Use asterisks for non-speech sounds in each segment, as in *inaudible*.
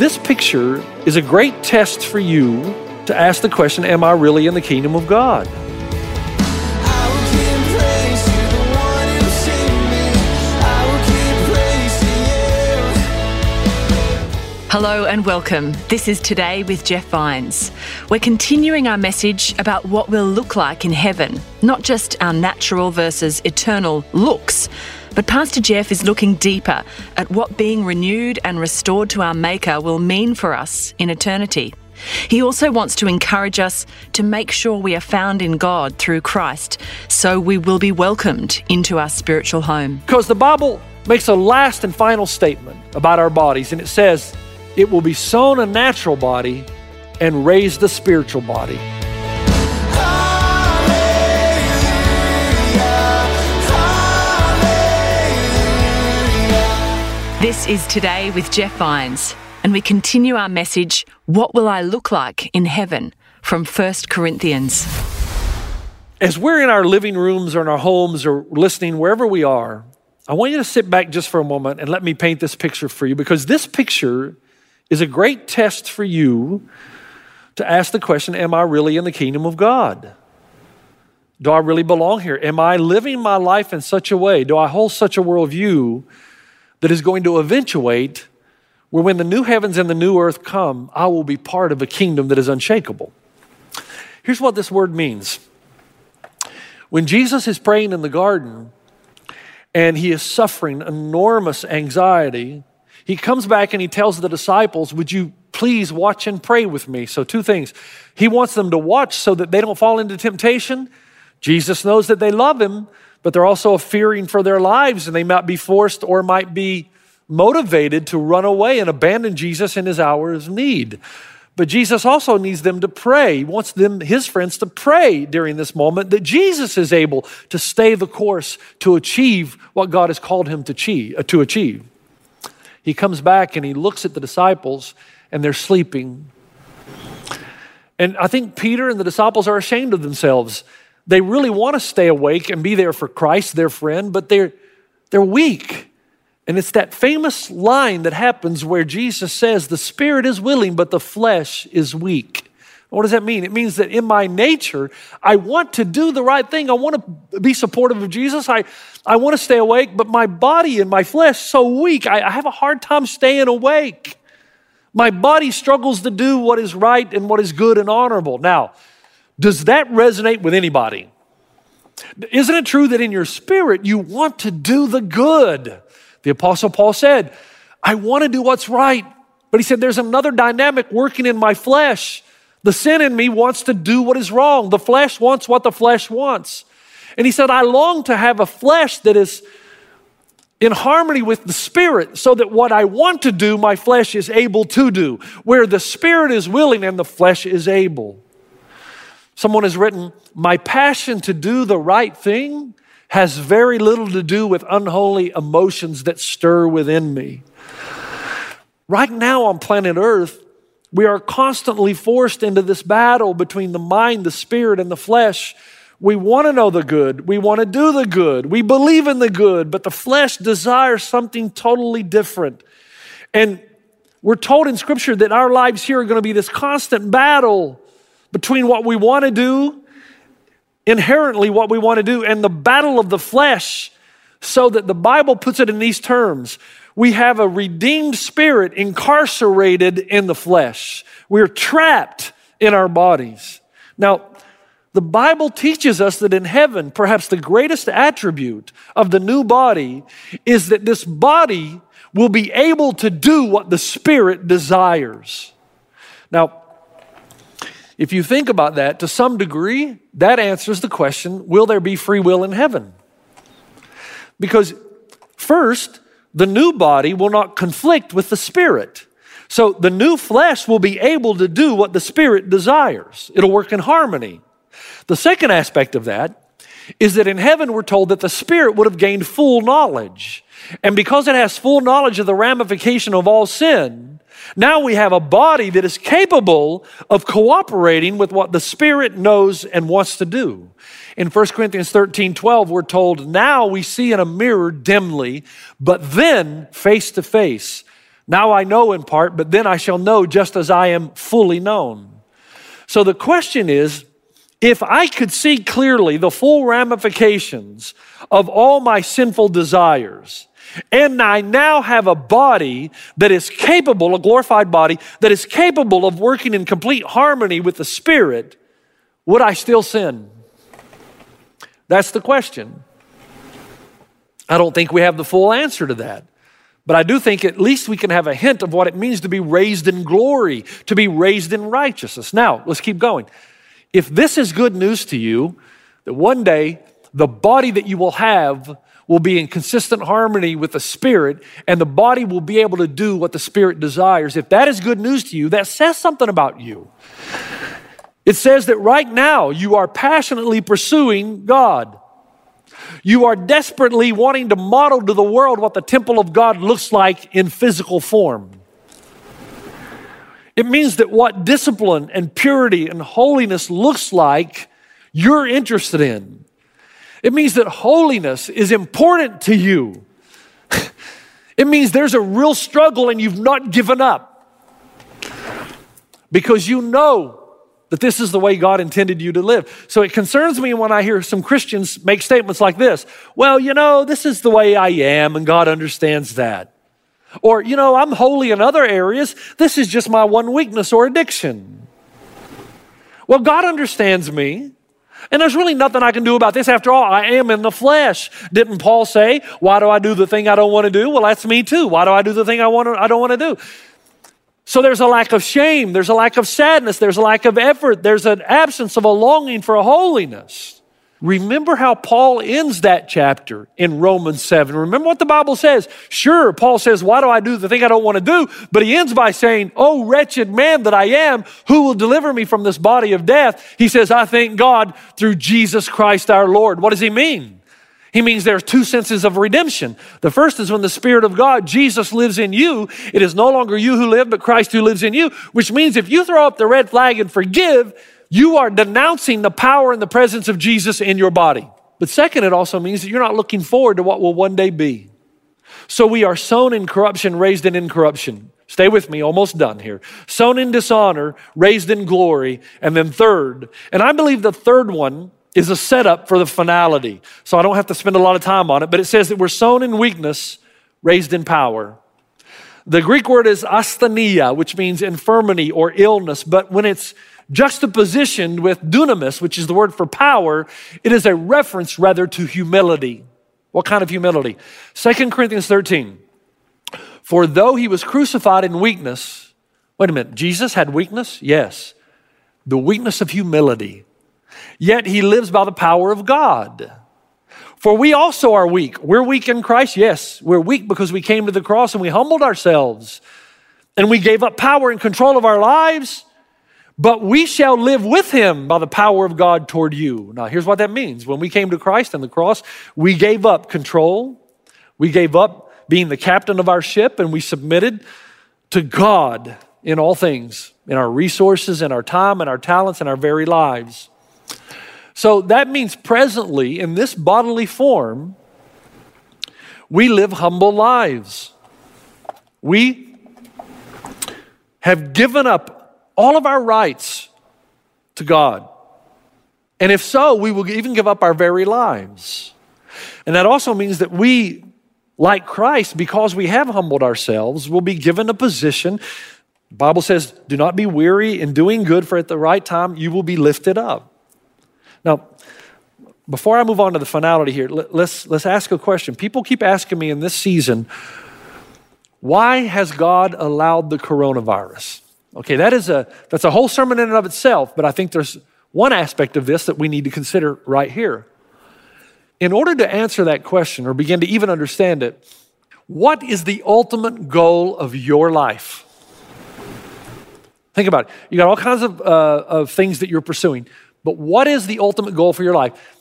This picture is a great test for you to ask the question Am I really in the kingdom of God? Hello and welcome. This is Today with Jeff Vines. We're continuing our message about what we'll look like in heaven, not just our natural versus eternal looks, but Pastor Jeff is looking deeper at what being renewed and restored to our Maker will mean for us in eternity. He also wants to encourage us to make sure we are found in God through Christ, so we will be welcomed into our spiritual home. Because the Bible makes a last and final statement about our bodies, and it says, it will be sown a natural body and raised a spiritual body. This is Today with Jeff Vines, and we continue our message What Will I Look Like in Heaven? from 1 Corinthians. As we're in our living rooms or in our homes or listening wherever we are, I want you to sit back just for a moment and let me paint this picture for you because this picture is a great test for you to ask the question Am I really in the kingdom of God? Do I really belong here? Am I living my life in such a way? Do I hold such a worldview that is going to eventuate where when the new heavens and the new earth come, I will be part of a kingdom that is unshakable? Here's what this word means. When Jesus is praying in the garden and he is suffering enormous anxiety, he comes back and he tells the disciples, Would you please watch and pray with me? So, two things. He wants them to watch so that they don't fall into temptation. Jesus knows that they love him, but they're also fearing for their lives and they might be forced or might be motivated to run away and abandon Jesus in his hour of need. But Jesus also needs them to pray. He wants them, his friends, to pray during this moment that Jesus is able to stay the course to achieve what God has called him to uh, achieve he comes back and he looks at the disciples and they're sleeping. And I think Peter and the disciples are ashamed of themselves. They really want to stay awake and be there for Christ, their friend, but they're, they're weak. And it's that famous line that happens where Jesus says, The spirit is willing, but the flesh is weak. What does that mean? It means that in my nature, I want to do the right thing. I want to be supportive of Jesus. I, I want to stay awake, but my body and my flesh so weak. I, I have a hard time staying awake. My body struggles to do what is right and what is good and honorable. Now, does that resonate with anybody? Isn't it true that in your spirit you want to do the good? The Apostle Paul said, I want to do what's right. But he said, there's another dynamic working in my flesh. The sin in me wants to do what is wrong. The flesh wants what the flesh wants. And he said, I long to have a flesh that is in harmony with the spirit so that what I want to do, my flesh is able to do. Where the spirit is willing and the flesh is able. Someone has written, My passion to do the right thing has very little to do with unholy emotions that stir within me. Right now on planet Earth, we are constantly forced into this battle between the mind, the spirit, and the flesh. We want to know the good. We want to do the good. We believe in the good, but the flesh desires something totally different. And we're told in Scripture that our lives here are going to be this constant battle between what we want to do, inherently what we want to do, and the battle of the flesh, so that the Bible puts it in these terms we have a redeemed spirit incarcerated in the flesh. We're trapped in our bodies. Now, the Bible teaches us that in heaven, perhaps the greatest attribute of the new body is that this body will be able to do what the Spirit desires. Now, if you think about that to some degree, that answers the question will there be free will in heaven? Because, first, the new body will not conflict with the spirit. So the new flesh will be able to do what the Spirit desires, it'll work in harmony. The second aspect of that is that in heaven we're told that the Spirit would have gained full knowledge. And because it has full knowledge of the ramification of all sin, now we have a body that is capable of cooperating with what the Spirit knows and wants to do. In 1 Corinthians 13 12, we're told, Now we see in a mirror dimly, but then face to face. Now I know in part, but then I shall know just as I am fully known. So the question is if I could see clearly the full ramifications of all my sinful desires, and I now have a body that is capable, a glorified body, that is capable of working in complete harmony with the Spirit, would I still sin? That's the question. I don't think we have the full answer to that. But I do think at least we can have a hint of what it means to be raised in glory, to be raised in righteousness. Now, let's keep going. If this is good news to you, that one day the body that you will have will be in consistent harmony with the Spirit, and the body will be able to do what the Spirit desires. If that is good news to you, that says something about you. It says that right now you are passionately pursuing God. You are desperately wanting to model to the world what the temple of God looks like in physical form. It means that what discipline and purity and holiness looks like, you're interested in. It means that holiness is important to you. it means there's a real struggle and you've not given up because you know that this is the way God intended you to live. So it concerns me when I hear some Christians make statements like this Well, you know, this is the way I am, and God understands that. Or, you know, I'm holy in other areas. This is just my one weakness or addiction. Well, God understands me. And there's really nothing I can do about this. After all, I am in the flesh. Didn't Paul say, Why do I do the thing I don't want to do? Well, that's me too. Why do I do the thing I, want to, I don't want to do? So there's a lack of shame, there's a lack of sadness, there's a lack of effort, there's an absence of a longing for holiness. Remember how Paul ends that chapter in Romans 7. Remember what the Bible says. Sure, Paul says, Why do I do the thing I don't want to do? But he ends by saying, Oh, wretched man that I am, who will deliver me from this body of death? He says, I thank God through Jesus Christ our Lord. What does he mean? He means there's two senses of redemption. The first is when the Spirit of God, Jesus, lives in you. It is no longer you who live, but Christ who lives in you, which means if you throw up the red flag and forgive, you are denouncing the power and the presence of Jesus in your body. But second, it also means that you're not looking forward to what will one day be. So we are sown in corruption, raised in incorruption. Stay with me, almost done here. Sown in dishonor, raised in glory. And then third, and I believe the third one is a setup for the finality. So I don't have to spend a lot of time on it, but it says that we're sown in weakness, raised in power. The Greek word is asthenia, which means infirmity or illness, but when it's juxtapositioned with dunamis, which is the word for power, it is a reference rather to humility. What kind of humility? 2 Corinthians 13. For though he was crucified in weakness, wait a minute, Jesus had weakness? Yes. The weakness of humility. Yet he lives by the power of God. For we also are weak. We're weak in Christ, yes. We're weak because we came to the cross and we humbled ourselves and we gave up power and control of our lives but we shall live with him by the power of God toward you. Now, here's what that means. When we came to Christ and the cross, we gave up control, we gave up being the captain of our ship, and we submitted to God in all things, in our resources, in our time, in our talents, in our very lives. So that means presently, in this bodily form, we live humble lives. We have given up all of our rights to God. And if so, we will even give up our very lives. And that also means that we, like Christ, because we have humbled ourselves, will be given a position. The Bible says, do not be weary in doing good, for at the right time you will be lifted up. Now, before I move on to the finality here, let's, let's ask a question. People keep asking me in this season, why has God allowed the coronavirus? Okay, that is a that's a whole sermon in and of itself, but I think there's one aspect of this that we need to consider right here. In order to answer that question or begin to even understand it, what is the ultimate goal of your life? Think about it. You got all kinds of, uh, of things that you're pursuing, but what is the ultimate goal for your life?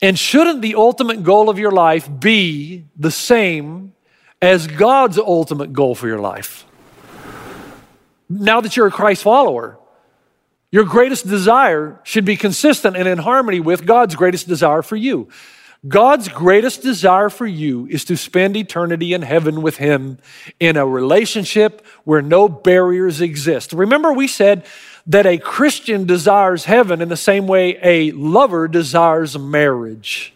And shouldn't the ultimate goal of your life be the same as God's ultimate goal for your life? Now that you're a Christ follower, your greatest desire should be consistent and in harmony with God's greatest desire for you. God's greatest desire for you is to spend eternity in heaven with Him in a relationship where no barriers exist. Remember, we said that a Christian desires heaven in the same way a lover desires marriage.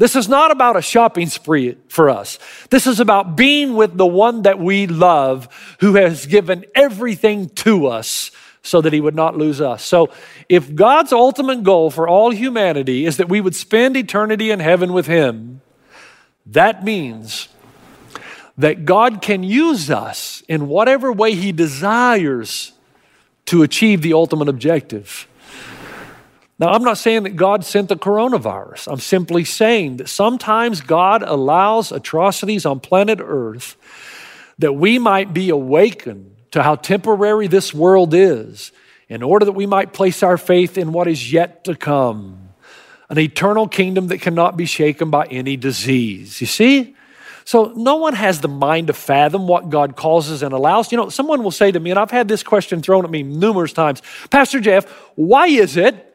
This is not about a shopping spree for us. This is about being with the one that we love who has given everything to us so that he would not lose us. So, if God's ultimate goal for all humanity is that we would spend eternity in heaven with him, that means that God can use us in whatever way he desires to achieve the ultimate objective. Now, I'm not saying that God sent the coronavirus. I'm simply saying that sometimes God allows atrocities on planet Earth that we might be awakened to how temporary this world is in order that we might place our faith in what is yet to come an eternal kingdom that cannot be shaken by any disease. You see? So no one has the mind to fathom what God causes and allows. You know, someone will say to me, and I've had this question thrown at me numerous times Pastor Jeff, why is it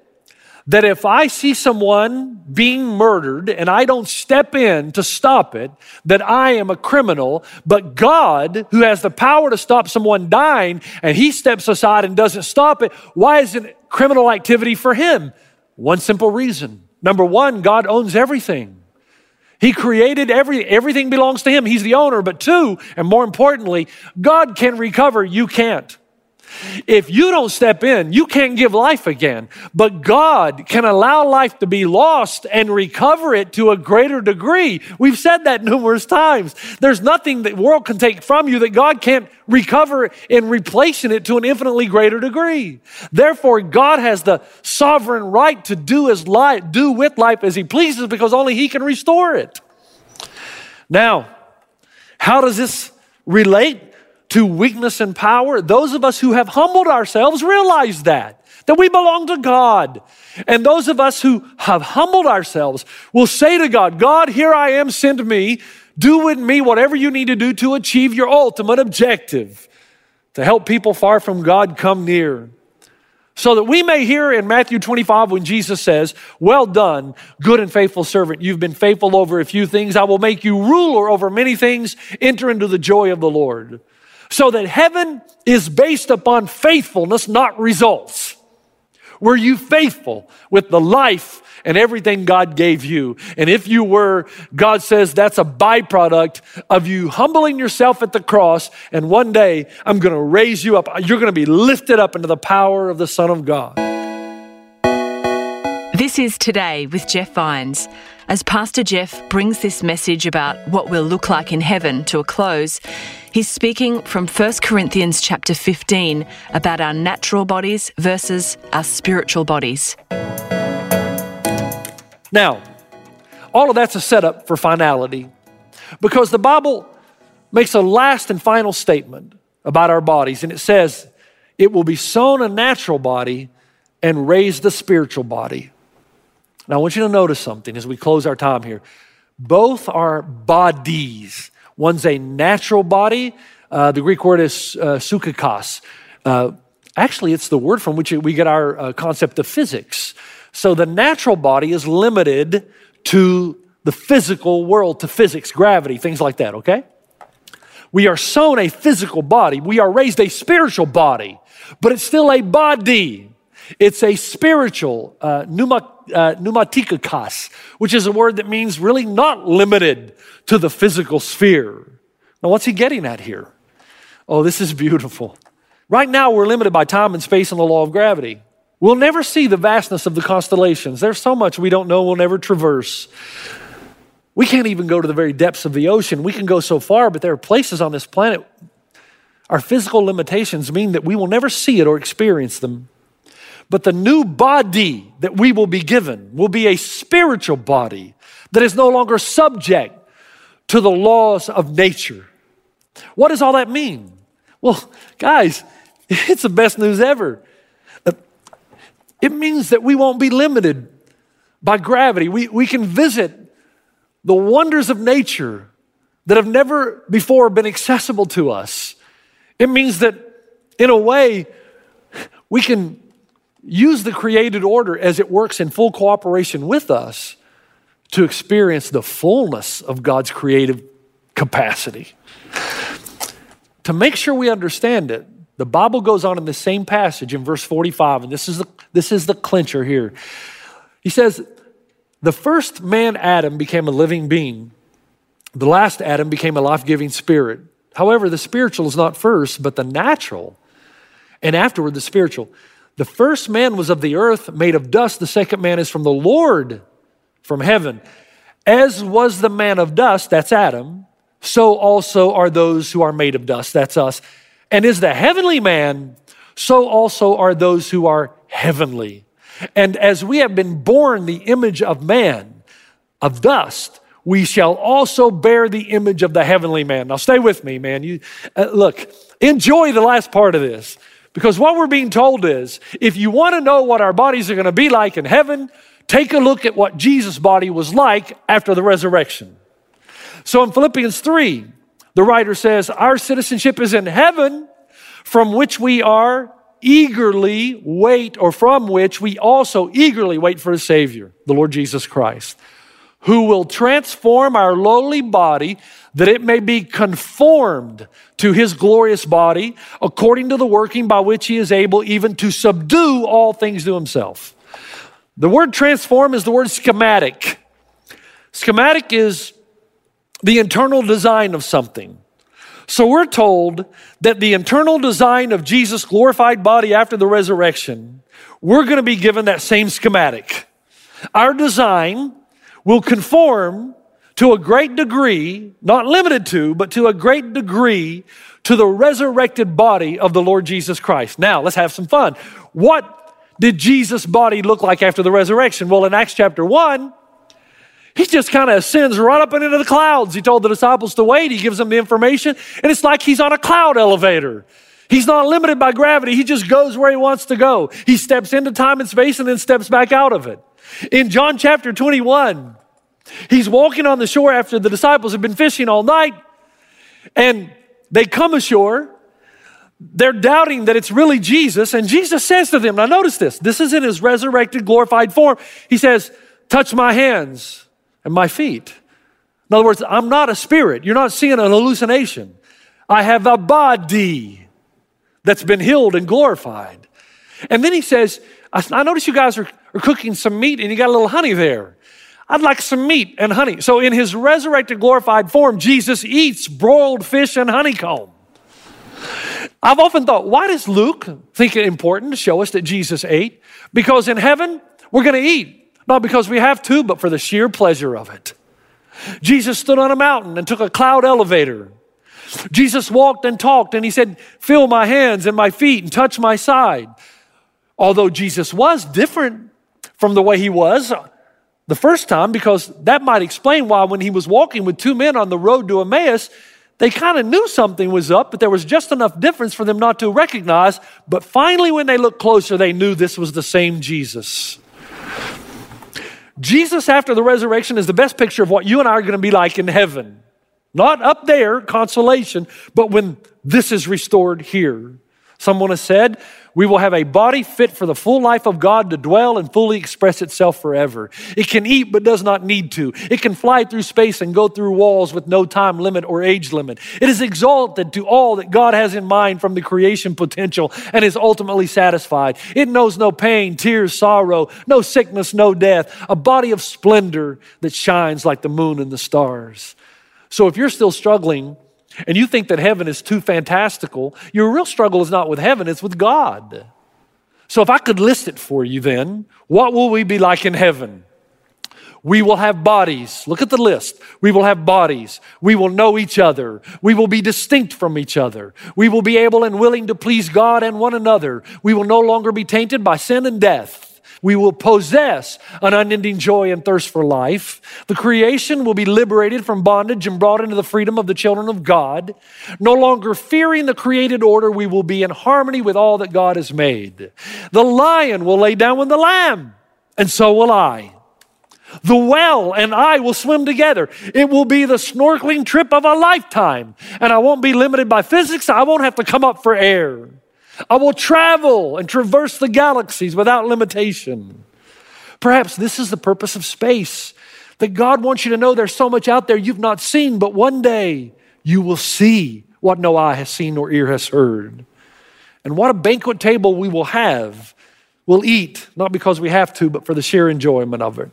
that if I see someone being murdered and I don't step in to stop it, that I am a criminal, but God, who has the power to stop someone dying, and he steps aside and doesn't stop it, why isn't it criminal activity for him? One simple reason. Number one, God owns everything. He created every, everything belongs to him. He's the owner. But two, and more importantly, God can recover, you can't. If you don't step in, you can't give life again. But God can allow life to be lost and recover it to a greater degree. We've said that *laughs* numerous times. There's nothing that world can take from you that God can't recover and replacing it to an infinitely greater degree. Therefore, God has the sovereign right to do his life, do with life as he pleases because only he can restore it. Now, how does this relate to weakness and power. Those of us who have humbled ourselves realize that, that we belong to God. And those of us who have humbled ourselves will say to God, God, here I am, send me. Do with me whatever you need to do to achieve your ultimate objective, to help people far from God come near. So that we may hear in Matthew 25 when Jesus says, Well done, good and faithful servant. You've been faithful over a few things. I will make you ruler over many things. Enter into the joy of the Lord. So that heaven is based upon faithfulness, not results. Were you faithful with the life and everything God gave you? And if you were, God says that's a byproduct of you humbling yourself at the cross. And one day I'm going to raise you up. You're going to be lifted up into the power of the Son of God. This is Today with Jeff Vines. As Pastor Jeff brings this message about what we'll look like in heaven to a close, he's speaking from 1 Corinthians chapter 15 about our natural bodies versus our spiritual bodies. Now, all of that's a setup for finality because the Bible makes a last and final statement about our bodies, and it says, It will be sown a natural body and raised a spiritual body. Now, I want you to notice something as we close our time here. Both are bodies. One's a natural body. Uh, the Greek word is uh. Uh, actually, it's the word from which we get our uh, concept of physics. So the natural body is limited to the physical world, to physics, gravity, things like that, okay? We are sown a physical body. We are raised a spiritual body, but it's still a body. It's a spiritual, uh, pneuma, uh, which is a word that means really not limited to the physical sphere. Now, what's he getting at here? Oh, this is beautiful. Right now, we're limited by time and space and the law of gravity. We'll never see the vastness of the constellations. There's so much we don't know, we'll never traverse. We can't even go to the very depths of the ocean. We can go so far, but there are places on this planet. Our physical limitations mean that we will never see it or experience them. But the new body that we will be given will be a spiritual body that is no longer subject to the laws of nature. What does all that mean? Well, guys, *laughs* It's the best news ever. Uh, it means that we won't be limited by gravity. We, we can visit the wonders of nature that have never before been accessible to us. It means that, in a way, we can use the created order as it works in full cooperation with us to experience the fullness of God's creative capacity. To make sure we understand it, the Bible goes on in the same passage in verse 45, and this is the, this is the clincher here. He says, The first man, Adam, became a living being. The last Adam became a life giving spirit. However, the spiritual is not first, but the natural, and afterward the spiritual. The first man was of the earth, made of dust. The second man is from the Lord, from heaven. As was the man of dust, that's Adam, so also are those who are made of dust, that's us. And is the heavenly man, so also are those who are heavenly. And as we have been born the image of man, of dust, we shall also bear the image of the heavenly man. Now, stay with me, man. You uh, look, enjoy the last part of this because what we're being told is if you want to know what our bodies are going to be like in heaven, take a look at what Jesus' body was like after the resurrection. So in Philippians 3, the writer says, Our citizenship is in heaven, from which we are eagerly wait, or from which we also eagerly wait for a Savior, the Lord Jesus Christ who will transform our lowly body that it may be conformed to his glorious body according to the working by which he is able even to subdue all things to himself. The word transform is the word schematic. Schematic is the internal design of something. So we're told that the internal design of Jesus' glorified body after the resurrection, we're going to be given that same schematic. Our design will conform to a great degree, not limited to, but to a great degree to the resurrected body of the Lord Jesus Christ. Now, let's have some fun. What did Jesus' body look like after the resurrection? Well, in Acts chapter 1, he just kind of ascends right up into the clouds. He told the disciples to wait. He gives them the information, and it's like he's on a cloud elevator. He's not limited by gravity. He just goes where he wants to go. He steps into time and space and then steps back out of it. In John chapter 21, he's walking on the shore after the disciples have been fishing all night, and they come ashore. They're doubting that it's really Jesus, and Jesus says to them, Now, notice this this is in his resurrected, glorified form. He says, Touch my hands and my feet. In other words, I'm not a spirit. You're not seeing an hallucination. I have a body that's been healed and glorified. And then he says, I notice you guys are, are cooking some meat and you got a little honey there. I'd like some meat and honey. So, in his resurrected, glorified form, Jesus eats broiled fish and honeycomb. I've often thought, why does Luke think it important to show us that Jesus ate? Because in heaven, we're going to eat, not because we have to, but for the sheer pleasure of it. Jesus stood on a mountain and took a cloud elevator. Jesus walked and talked and he said, Feel my hands and my feet and touch my side. Although Jesus was different from the way he was the first time, because that might explain why when he was walking with two men on the road to Emmaus, they kind of knew something was up, but there was just enough difference for them not to recognize. But finally, when they looked closer, they knew this was the same Jesus. Jesus, after the resurrection, is the best picture of what you and I are going to be like in heaven. Not up there, consolation, but when this is restored here. Someone has said, we will have a body fit for the full life of God to dwell and fully express itself forever. It can eat but does not need to. It can fly through space and go through walls with no time limit or age limit. It is exalted to all that God has in mind from the creation potential and is ultimately satisfied. It knows no pain, tears, sorrow, no sickness, no death. A body of splendor that shines like the moon and the stars. So if you're still struggling, and you think that heaven is too fantastical, your real struggle is not with heaven, it's with God. So if I could list it for you then, what will we be like in heaven? We will have bodies. Look at the list. We will have bodies. We will know each other. We will be distinct from each other. We will be able and willing to please God and one another. We will no longer be tainted by sin and death. We will possess an unending joy and thirst for life. The creation will be liberated from bondage and brought into the freedom of the children of God. No longer fearing the created order, we will be in harmony with all that God has made. The lion will lay down with the lamb, and so will I. The well and I will swim together. It will be the snorkeling trip of a lifetime. And I won't be limited by physics. I won't have to come up for air. I will travel and traverse the galaxies without limitation. Perhaps this is the purpose of space that God wants you to know there's so much out there you've not seen, but one day you will see what no eye has seen nor ear has heard. And what a banquet table we will have. We'll eat, not because we have to, but for the sheer enjoyment of it.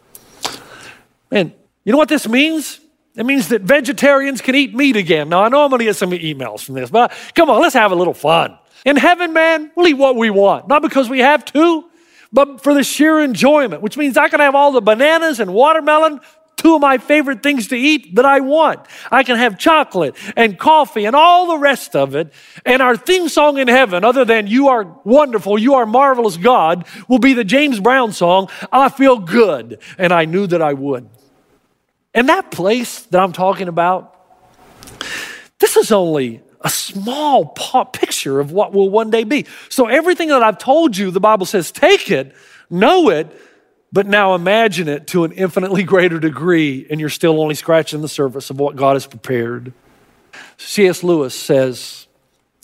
And you know what this means? It means that vegetarians can eat meat again. Now, I know I'm going to get some emails from this, but come on, let's have a little fun. In heaven, man, we'll eat what we want, not because we have to, but for the sheer enjoyment, which means I can have all the bananas and watermelon, two of my favorite things to eat that I want. I can have chocolate and coffee and all the rest of it. And our theme song in heaven, other than You Are Wonderful, You Are Marvelous God, will be the James Brown song, I Feel Good, and I Knew That I Would. And that place that I'm talking about, this is only a small picture of what will one day be. So, everything that I've told you, the Bible says, take it, know it, but now imagine it to an infinitely *laughs* greater degree, and you're still only scratching the surface of what God has prepared. C.S. Lewis says,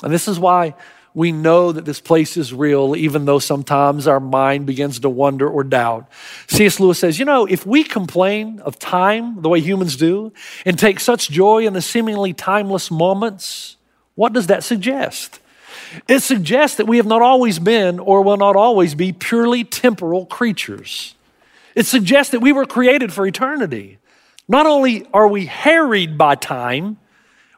and this is why we know that this place is real, even though sometimes our mind begins to wonder or doubt. C.S. Lewis says, You know, if we complain of time the way humans do and take such joy in the seemingly timeless moments, what does that suggest? It suggests that we have not always been or will not always be purely temporal creatures. It suggests that we were created for eternity. Not only are we harried by time,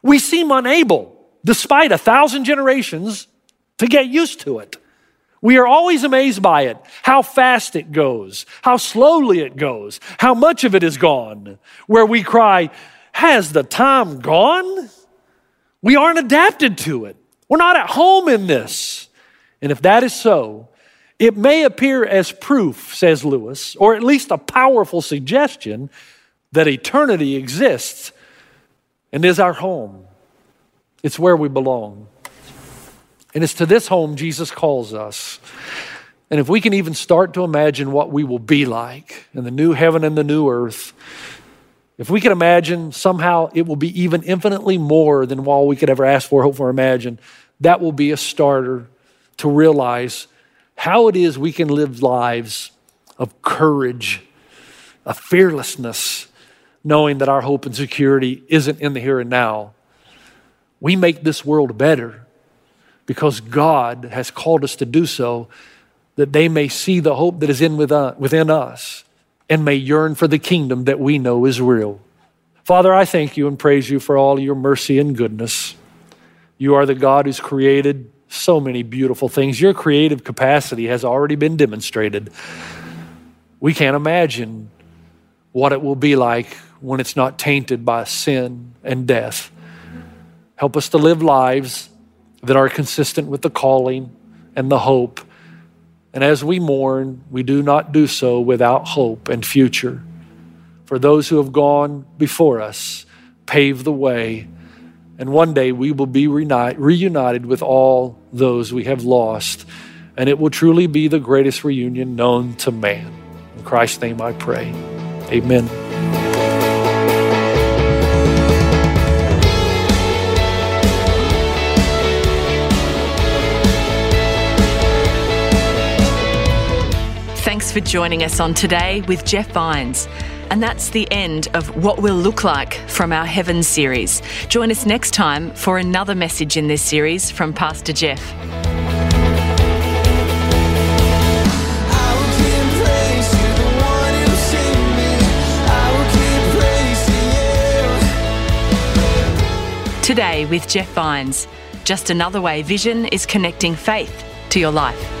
we seem unable, despite a thousand generations, to get used to it. We are always amazed by it, how fast it goes, how slowly it goes, how much of it is gone, where we cry, Has the time gone? We aren't adapted to it. We're not at home in this. And if that is so, it may appear as proof, says Lewis, or at least a powerful suggestion that eternity exists and is our home. It's where we belong. And it's to this home Jesus calls us. And if we can even start to imagine what we will be like in the new heaven and the new earth, if we can imagine somehow it will be even infinitely more than all we could ever ask for, hope for, imagine, that will be a starter to realize how it is we can live lives of courage, of fearlessness, knowing that our hope and security isn't in the here and now. We make this world better because God has called us to do so, that they may see the hope that is in with, uh, within us and may yearn for the kingdom that we know is real. Father, I thank you and praise you for all your mercy and goodness. You are the God who's created so many beautiful things. Your creative capacity has already been demonstrated. We can't imagine what it will be like when it's not tainted by sin and death. Help us to live lives that are consistent with the calling and the hope and as we mourn, we do not do so without hope and future. For those who have gone before us, pave the way, and one day we will be reunited with all those we have lost, and it will truly be the greatest reunion known to man. In Christ's name I pray. Amen. For joining us on Today with Jeff Vines. And that's the end of What Will Look Like from our Heaven series. Join us next time for another message in this series from Pastor Jeff. Today with Jeff Vines. Just another way Vision is connecting faith to your life.